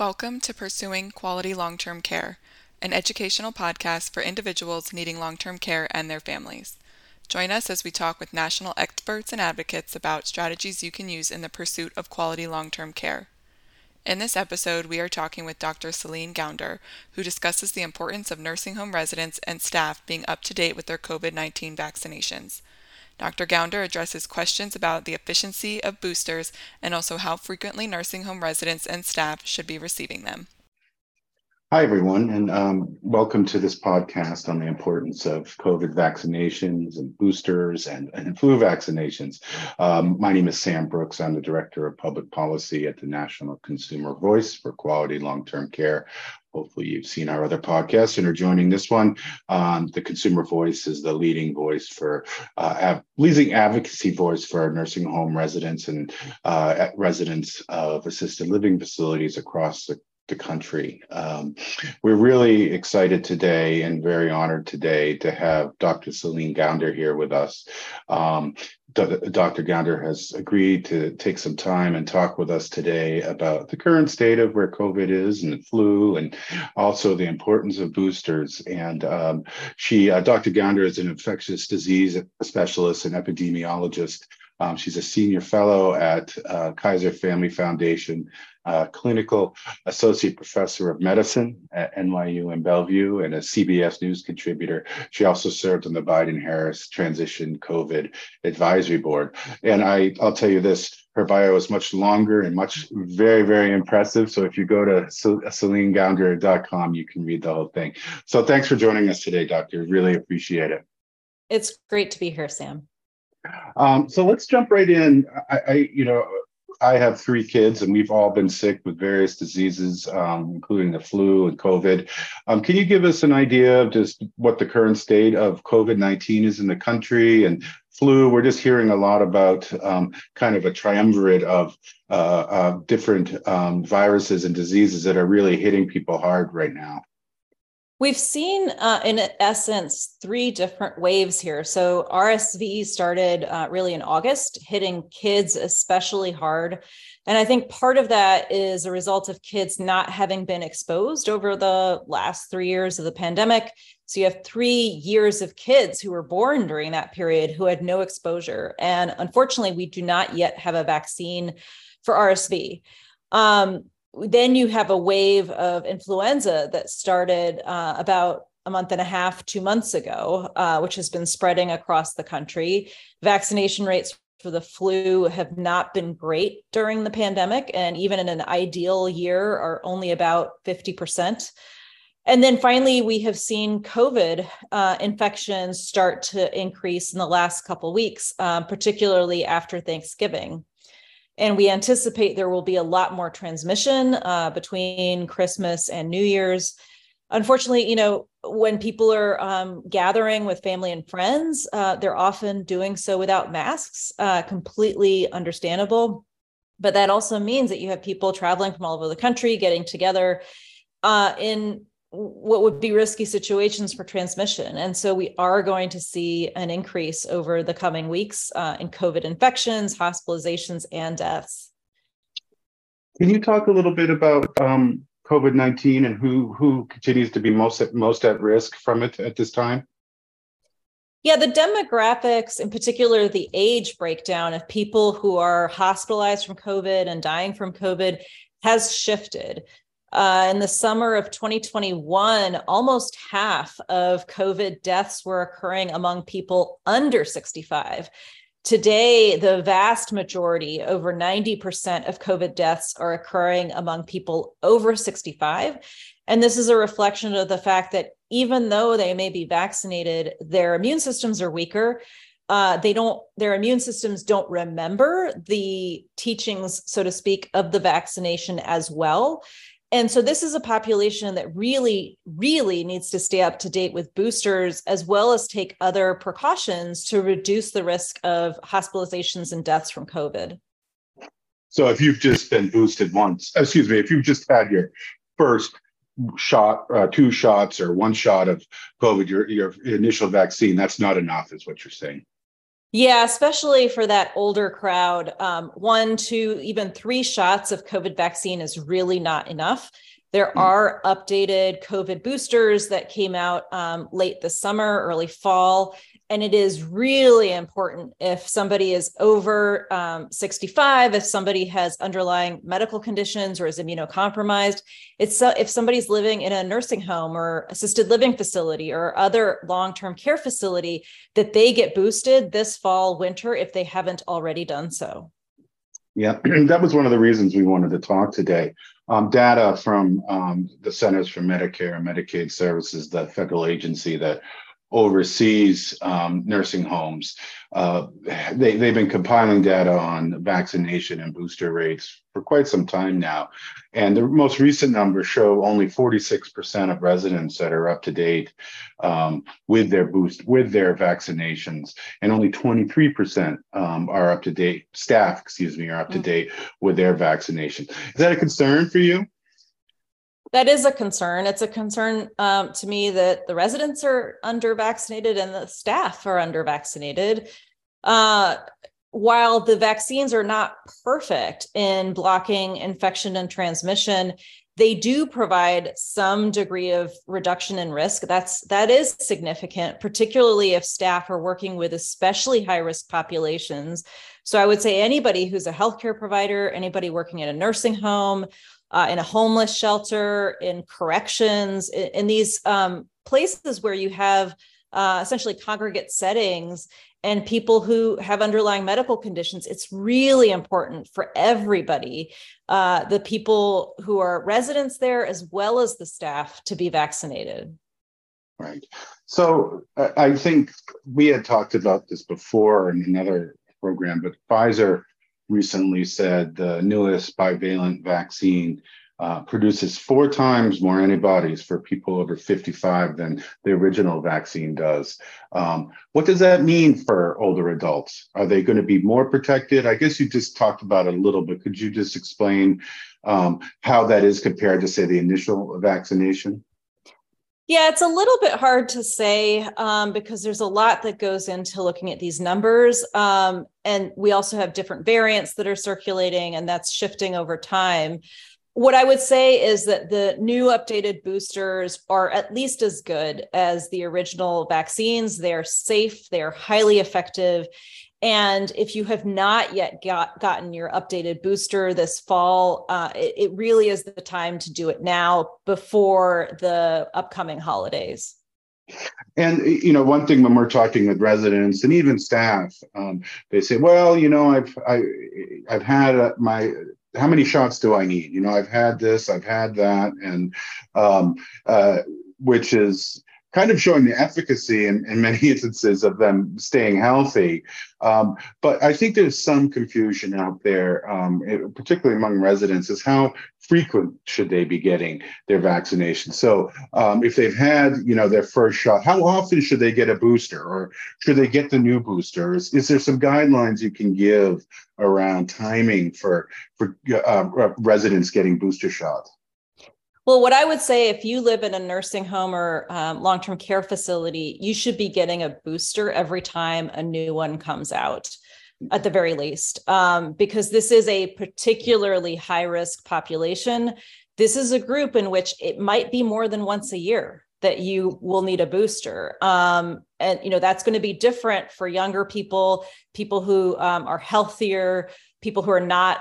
Welcome to Pursuing Quality Long Term Care, an educational podcast for individuals needing long term care and their families. Join us as we talk with national experts and advocates about strategies you can use in the pursuit of quality long term care. In this episode, we are talking with Dr. Celine Gounder, who discusses the importance of nursing home residents and staff being up to date with their COVID 19 vaccinations. Dr. Gounder addresses questions about the efficiency of boosters and also how frequently nursing home residents and staff should be receiving them. Hi, everyone, and um, welcome to this podcast on the importance of COVID vaccinations and boosters and, and flu vaccinations. Um, my name is Sam Brooks. I'm the Director of Public Policy at the National Consumer Voice for Quality Long Term Care. Hopefully, you've seen our other podcasts and are joining this one. Um, the Consumer Voice is the leading voice for uh, leading advocacy voice for nursing home residents and uh, residents of assisted living facilities across the the country. Um, we're really excited today and very honored today to have Dr. Celine Gounder here with us. Um, Dr. Gounder has agreed to take some time and talk with us today about the current state of where COVID is and the flu, and also the importance of boosters. And um, she, uh, Dr. Gounder, is an infectious disease specialist and epidemiologist. Um, she's a senior fellow at uh, Kaiser Family Foundation uh, clinical associate professor of medicine at NYU in Bellevue and a CBS News contributor. She also served on the Biden Harris Transition COVID Advisory Board. And I, I'll tell you this her bio is much longer and much very, very impressive. So if you go to CelineGounder.com, you can read the whole thing. So thanks for joining us today, Doctor. Really appreciate it. It's great to be here, Sam. Um, so let's jump right in. I, I, you know, I have three kids, and we've all been sick with various diseases, um, including the flu and COVID. Um, can you give us an idea of just what the current state of COVID 19 is in the country and flu? We're just hearing a lot about um, kind of a triumvirate of uh, uh, different um, viruses and diseases that are really hitting people hard right now. We've seen, uh, in essence, three different waves here. So, RSV started uh, really in August, hitting kids especially hard. And I think part of that is a result of kids not having been exposed over the last three years of the pandemic. So, you have three years of kids who were born during that period who had no exposure. And unfortunately, we do not yet have a vaccine for RSV. Um, then you have a wave of influenza that started uh, about a month and a half, two months ago, uh, which has been spreading across the country. Vaccination rates for the flu have not been great during the pandemic, and even in an ideal year, are only about 50%. And then finally, we have seen COVID uh, infections start to increase in the last couple weeks, um, particularly after Thanksgiving and we anticipate there will be a lot more transmission uh, between Christmas and New Year's. Unfortunately, you know, when people are um, gathering with family and friends, uh, they're often doing so without masks, uh, completely understandable. But that also means that you have people traveling from all over the country, getting together uh, in what would be risky situations for transmission. And so we are going to see an increase over the coming weeks uh, in COVID infections, hospitalizations, and deaths. Can you talk a little bit about um, COVID 19 and who, who continues to be most at, most at risk from it at this time? Yeah, the demographics, in particular, the age breakdown of people who are hospitalized from COVID and dying from COVID has shifted. Uh, in the summer of 2021, almost half of COVID deaths were occurring among people under 65. Today, the vast majority, over 90% of COVID deaths, are occurring among people over 65. And this is a reflection of the fact that even though they may be vaccinated, their immune systems are weaker. Uh, they don't, their immune systems don't remember the teachings, so to speak, of the vaccination as well. And so this is a population that really, really needs to stay up to date with boosters as well as take other precautions to reduce the risk of hospitalizations and deaths from COVID. So if you've just been boosted once, excuse me, if you've just had your first shot, uh, two shots, or one shot of COVID, your your initial vaccine, that's not enough, is what you're saying. Yeah, especially for that older crowd. Um, one, two, even three shots of COVID vaccine is really not enough. There mm. are updated COVID boosters that came out um, late this summer, early fall. And it is really important if somebody is over um, 65, if somebody has underlying medical conditions or is immunocompromised, it's if somebody's living in a nursing home or assisted living facility or other long-term care facility, that they get boosted this fall, winter, if they haven't already done so. Yeah, that was one of the reasons we wanted to talk today. Um, data from um, the Centers for Medicare and Medicaid Services, the federal agency that oversees um, nursing homes. Uh, they, they've been compiling data on vaccination and booster rates for quite some time now. And the most recent numbers show only 46% of residents that are up to date um, with their boost, with their vaccinations, and only 23% um, are up to date, staff, excuse me, are up to mm. date with their vaccination. Is that a concern for you? That is a concern. It's a concern um, to me that the residents are under vaccinated and the staff are under vaccinated. Uh, while the vaccines are not perfect in blocking infection and transmission, they do provide some degree of reduction in risk. That's that is significant, particularly if staff are working with especially high risk populations. So I would say anybody who's a healthcare provider, anybody working in a nursing home, uh, in a homeless shelter, in corrections, in, in these um, places where you have uh, essentially congregate settings and people who have underlying medical conditions. It's really important for everybody, uh, the people who are residents there, as well as the staff, to be vaccinated. Right. So I think we had talked about this before in another program, but Pfizer recently said the newest bivalent vaccine uh, produces four times more antibodies for people over 55 than the original vaccine does. Um, what does that mean for older adults? Are they going to be more protected? I guess you just talked about it a little bit. Could you just explain um, how that is compared to, say, the initial vaccination? Yeah, it's a little bit hard to say um, because there's a lot that goes into looking at these numbers. Um, and we also have different variants that are circulating, and that's shifting over time. What I would say is that the new updated boosters are at least as good as the original vaccines. They're safe, they're highly effective, and if you have not yet got, gotten your updated booster this fall, uh, it, it really is the time to do it now before the upcoming holidays. And you know, one thing when we're talking with residents and even staff, um, they say, "Well, you know, I've I, I've had uh, my how many shots do I need? You know, I've had this, I've had that, and um, uh, which is kind of showing the efficacy in, in many instances of them staying healthy. Um, but I think there's some confusion out there, um, it, particularly among residents, is how frequent should they be getting their vaccination? So um, if they've had, you know, their first shot, how often should they get a booster, or should they get the new booster? Is, is there some guidelines you can give around timing for for uh, residents getting booster shots? Well, what I would say if you live in a nursing home or um, long term care facility, you should be getting a booster every time a new one comes out, at the very least, um, because this is a particularly high risk population. This is a group in which it might be more than once a year that you will need a booster. Um, and, you know, that's going to be different for younger people, people who um, are healthier, people who are not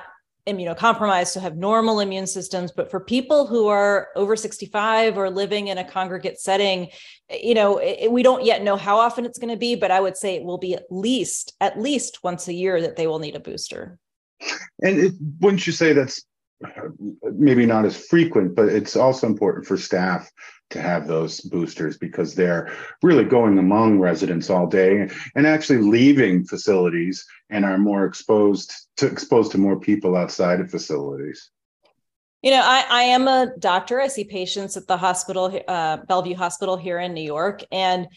immunocompromised, so have normal immune systems. But for people who are over 65 or living in a congregate setting, you know, it, we don't yet know how often it's going to be, but I would say it will be at least at least once a year that they will need a booster. And it, wouldn't you say that's uh, maybe not as frequent, but it's also important for staff to have those boosters because they're really going among residents all day and actually leaving facilities and are more exposed to exposed to more people outside of facilities. You know, I, I am a doctor. I see patients at the hospital, uh, Bellevue Hospital here in New York, and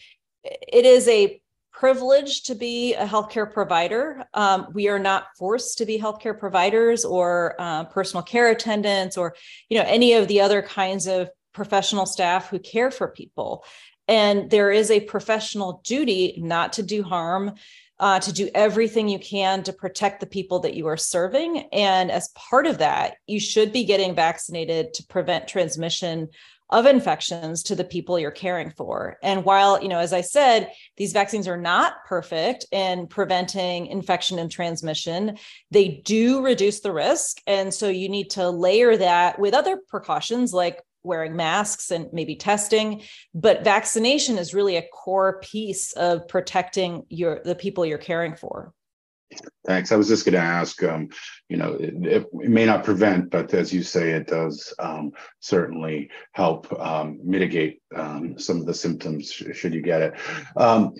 it is a privilege to be a healthcare provider. Um, we are not forced to be healthcare providers or uh, personal care attendants or you know any of the other kinds of professional staff who care for people. And there is a professional duty not to do harm. uh, to do everything you can to protect the people that you are serving. And as part of that, you should be getting vaccinated to prevent transmission of infections to the people you're caring for. And while, you know, as I said, these vaccines are not perfect in preventing infection and transmission, they do reduce the risk. And so you need to layer that with other precautions like wearing masks and maybe testing but vaccination is really a core piece of protecting your the people you're caring for Thanks. I was just going to ask, um, you know, it, it, may not prevent, but as you say, it does um, certainly help um, mitigate um, some of the symptoms should you get it. Um,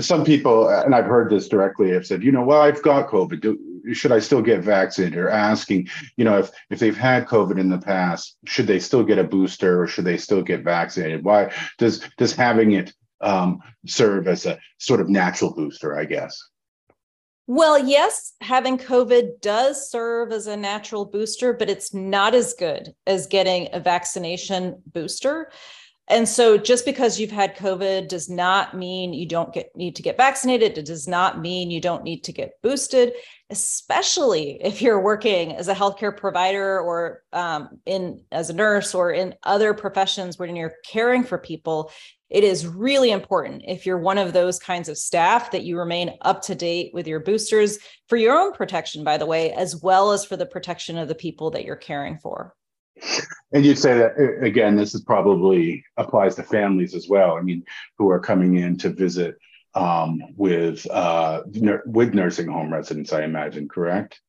some people, and I've heard this directly, have said, you know, well, I've got COVID. Do, should I still get vaccinated? Or asking, you know, if if they've had COVID in the past, should they still get a booster or should they still get vaccinated? Why does does having it um, serve as a sort of natural booster? I guess. Well, yes, having COVID does serve as a natural booster, but it's not as good as getting a vaccination booster. And so just because you've had COVID does not mean you don't get need to get vaccinated. It does not mean you don't need to get boosted, especially if you're working as a healthcare provider or um, in as a nurse or in other professions when you're caring for people it is really important if you're one of those kinds of staff that you remain up to date with your boosters for your own protection, by the way, as well as for the protection of the people that you're caring for. And you'd say that again, this is probably applies to families as well. I mean, who are coming in to visit um, with uh, with nursing home residents, I imagine, correct?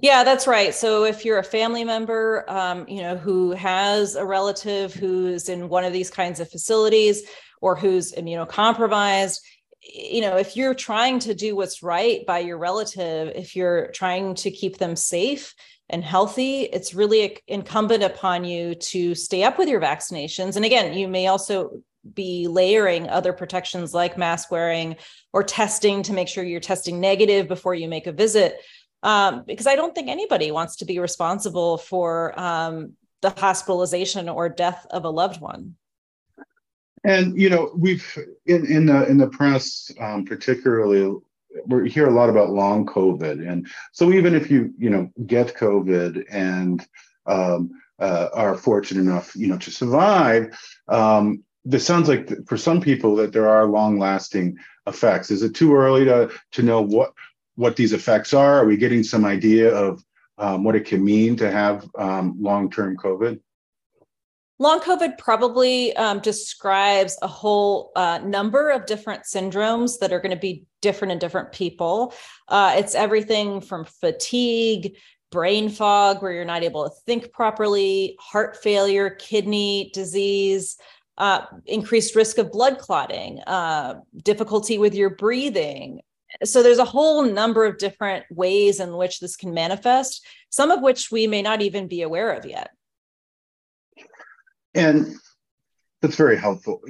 Yeah, that's right. So if you're a family member, um, you know, who has a relative who's in one of these kinds of facilities or who's immunocompromised, you know, if you're trying to do what's right by your relative, if you're trying to keep them safe and healthy, it's really incumbent upon you to stay up with your vaccinations. And again, you may also be layering other protections like mask wearing or testing to make sure you're testing negative before you make a visit um, because I don't think anybody wants to be responsible for um, the hospitalization or death of a loved one. And you know, we've in in the in the press, um, particularly, we hear a lot about long COVID, and so even if you you know get COVID and um, uh, are fortunate enough, you know, to survive, um, this sounds like for some people that there are long lasting effects. Is it too early to to know what what these effects are? Are we getting some idea of um, what it can mean to have um, long term COVID? Long COVID probably um, describes a whole uh, number of different syndromes that are going to be different in different people. Uh, it's everything from fatigue, brain fog, where you're not able to think properly, heart failure, kidney disease, uh, increased risk of blood clotting, uh, difficulty with your breathing, so there's a whole number of different ways in which this can manifest some of which we may not even be aware of yet. And that's very helpful.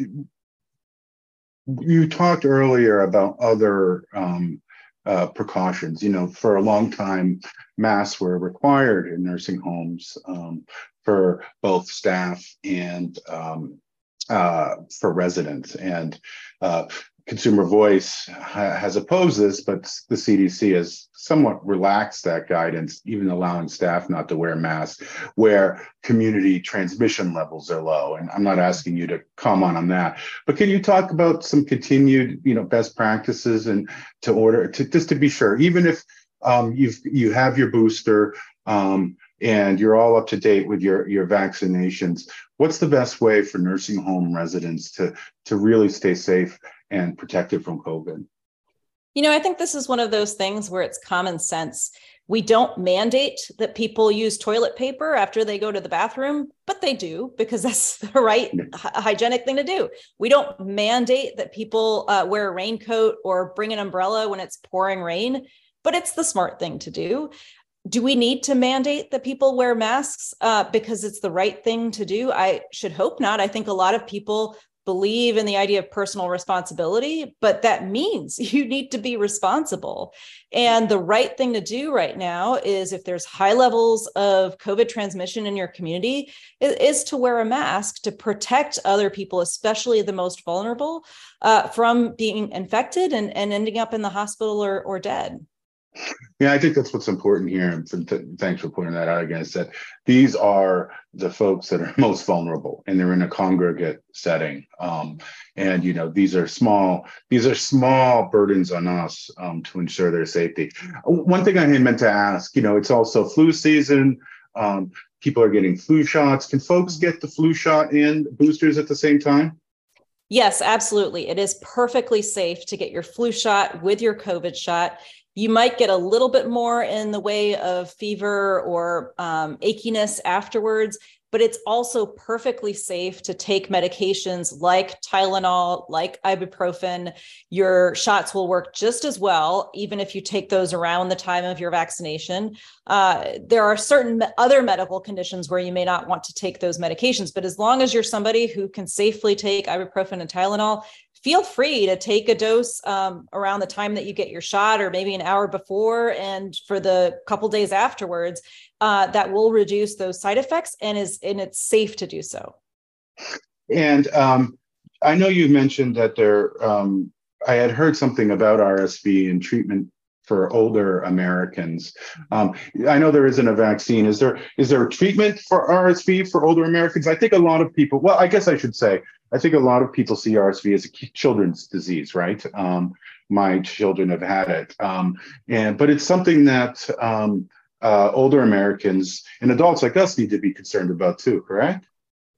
You talked earlier about other um, uh, precautions. You know for a long time masks were required in nursing homes um, for both staff and um, uh, for residents. And uh, Consumer Voice ha- has opposed this, but the CDC has somewhat relaxed that guidance, even allowing staff not to wear masks where community transmission levels are low. And I'm not asking you to comment on that, but can you talk about some continued, you know, best practices and to order to just to be sure, even if um, you've you have your booster um, and you're all up to date with your your vaccinations, what's the best way for nursing home residents to to really stay safe and protected from COVID? You know, I think this is one of those things where it's common sense. We don't mandate that people use toilet paper after they go to the bathroom, but they do because that's the right hygienic thing to do. We don't mandate that people uh, wear a raincoat or bring an umbrella when it's pouring rain, but it's the smart thing to do. Do we need to mandate that people wear masks uh, because it's the right thing to do? I should hope not. I think a lot of people believe in the idea of personal responsibility, but that means you need to be responsible. And the right thing to do right now is if there's high levels of COVID transmission in your community, is, to wear a mask to protect other people, especially the most vulnerable, uh, from being infected and, and ending up in the hospital or, or dead. Yeah, I think that's what's important here. And th- thanks for pointing that out again. Is that these are the folks that are most vulnerable, and they're in a congregate setting. Um, and you know, these are small. These are small burdens on us um, to ensure their safety. One thing I meant to ask. You know, it's also flu season. Um, people are getting flu shots. Can folks get the flu shot and boosters at the same time? Yes, absolutely. It is perfectly safe to get your flu shot with your COVID shot you might get a little bit more in the way of fever or um, achiness afterwards, but it's also perfectly safe to take medications like Tylenol, like ibuprofen. Your shots will work just as well, even if you take those around the time of your vaccination. Uh, there are certain other medical conditions where you may not want to take those medications, but as long as you're somebody who can safely take ibuprofen and Tylenol, feel free to take a dose um, around the time that you get your shot or maybe an hour before and for the couple days afterwards uh, that will reduce those side effects and is and it's safe to do so. And um, i know you mentioned that there um, i had heard something about rsv and treatment for older Americans. Um, I know there isn't a vaccine. Is there is there a treatment for RSV for older Americans? I think a lot of people. Well, I guess I should say I think a lot of people see RSV as a children's disease, right? Um, my children have had it, um, and but it's something that um, uh, older Americans and adults like us need to be concerned about too. Correct?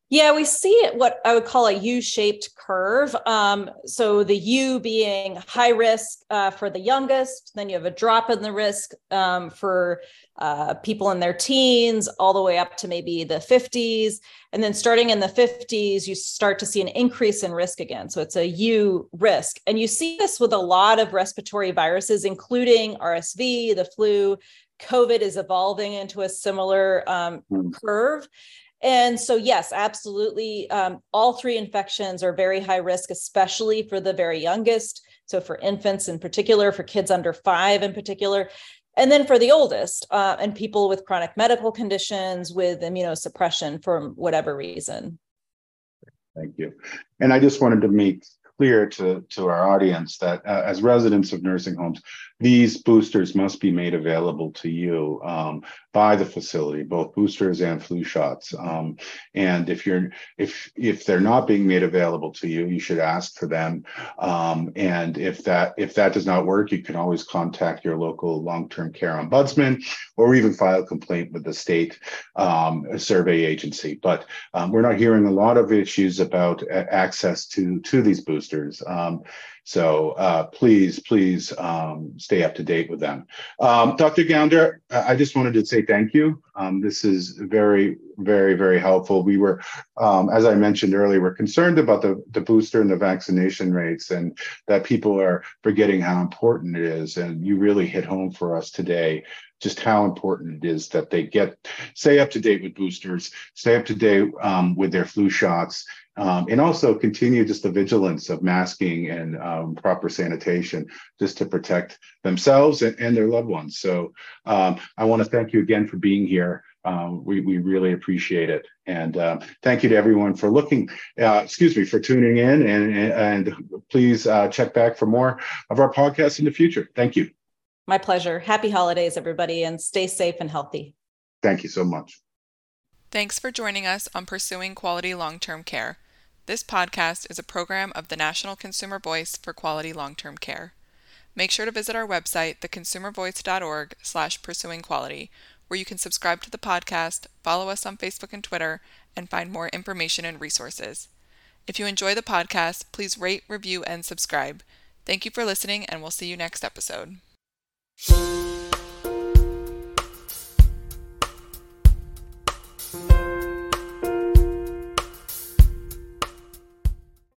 Yeah, we see it what I would call a U-shaped curve. Um, so the U being high risk uh, for the youngest, then you have a drop in the risk um, for uh, people in their teens, all the way up to maybe the 50s, and then starting in the 50s, you start to see an increase in risk again. So it's a U risk, and you see this with a lot of respiratory viruses, including RSV, the flu. COVID is evolving into a similar um, mm. curve. And so, yes, absolutely. Um, all three infections are very high risk, especially for the very youngest. So, for infants in particular, for kids under five in particular. And then for the oldest, uh, and people with chronic medical conditions, with immunosuppression for whatever reason. Thank you. And I just wanted to make clear to, to our audience that uh, as residents of nursing homes, these boosters must be made available to you um, by the facility, both boosters and flu shots. Um, and if you're if if they're not being made available to you, you should ask for them. Um, and if that if that does not work, you can always contact your local long-term care ombudsman or even file a complaint with the state um, survey agency. But um, we're not hearing a lot of issues about access to to these boosters. So uh, please, please um, stay up to date with them. Um, Dr. Gounder, I just wanted to say thank you. Um, this is very, very, very helpful. We were, um, as I mentioned earlier, we're concerned about the, the booster and the vaccination rates and that people are forgetting how important it is. And you really hit home for us today just how important it is that they get stay up to date with boosters, stay up to date um, with their flu shots, um, and also continue just the vigilance of masking and um, proper sanitation just to protect themselves and, and their loved ones. So um, I want to thank you again for being here. Um, we, we really appreciate it. And uh, thank you to everyone for looking, uh, excuse me, for tuning in. And, and please uh, check back for more of our podcasts in the future. Thank you. My pleasure. Happy holidays, everybody, and stay safe and healthy. Thank you so much. Thanks for joining us on Pursuing Quality Long Term Care. This podcast is a program of the National Consumer Voice for Quality Long-Term Care. Make sure to visit our website, theconsumervoice.org slash pursuing quality, where you can subscribe to the podcast, follow us on Facebook and Twitter, and find more information and resources. If you enjoy the podcast, please rate, review, and subscribe. Thank you for listening, and we'll see you next episode. 是。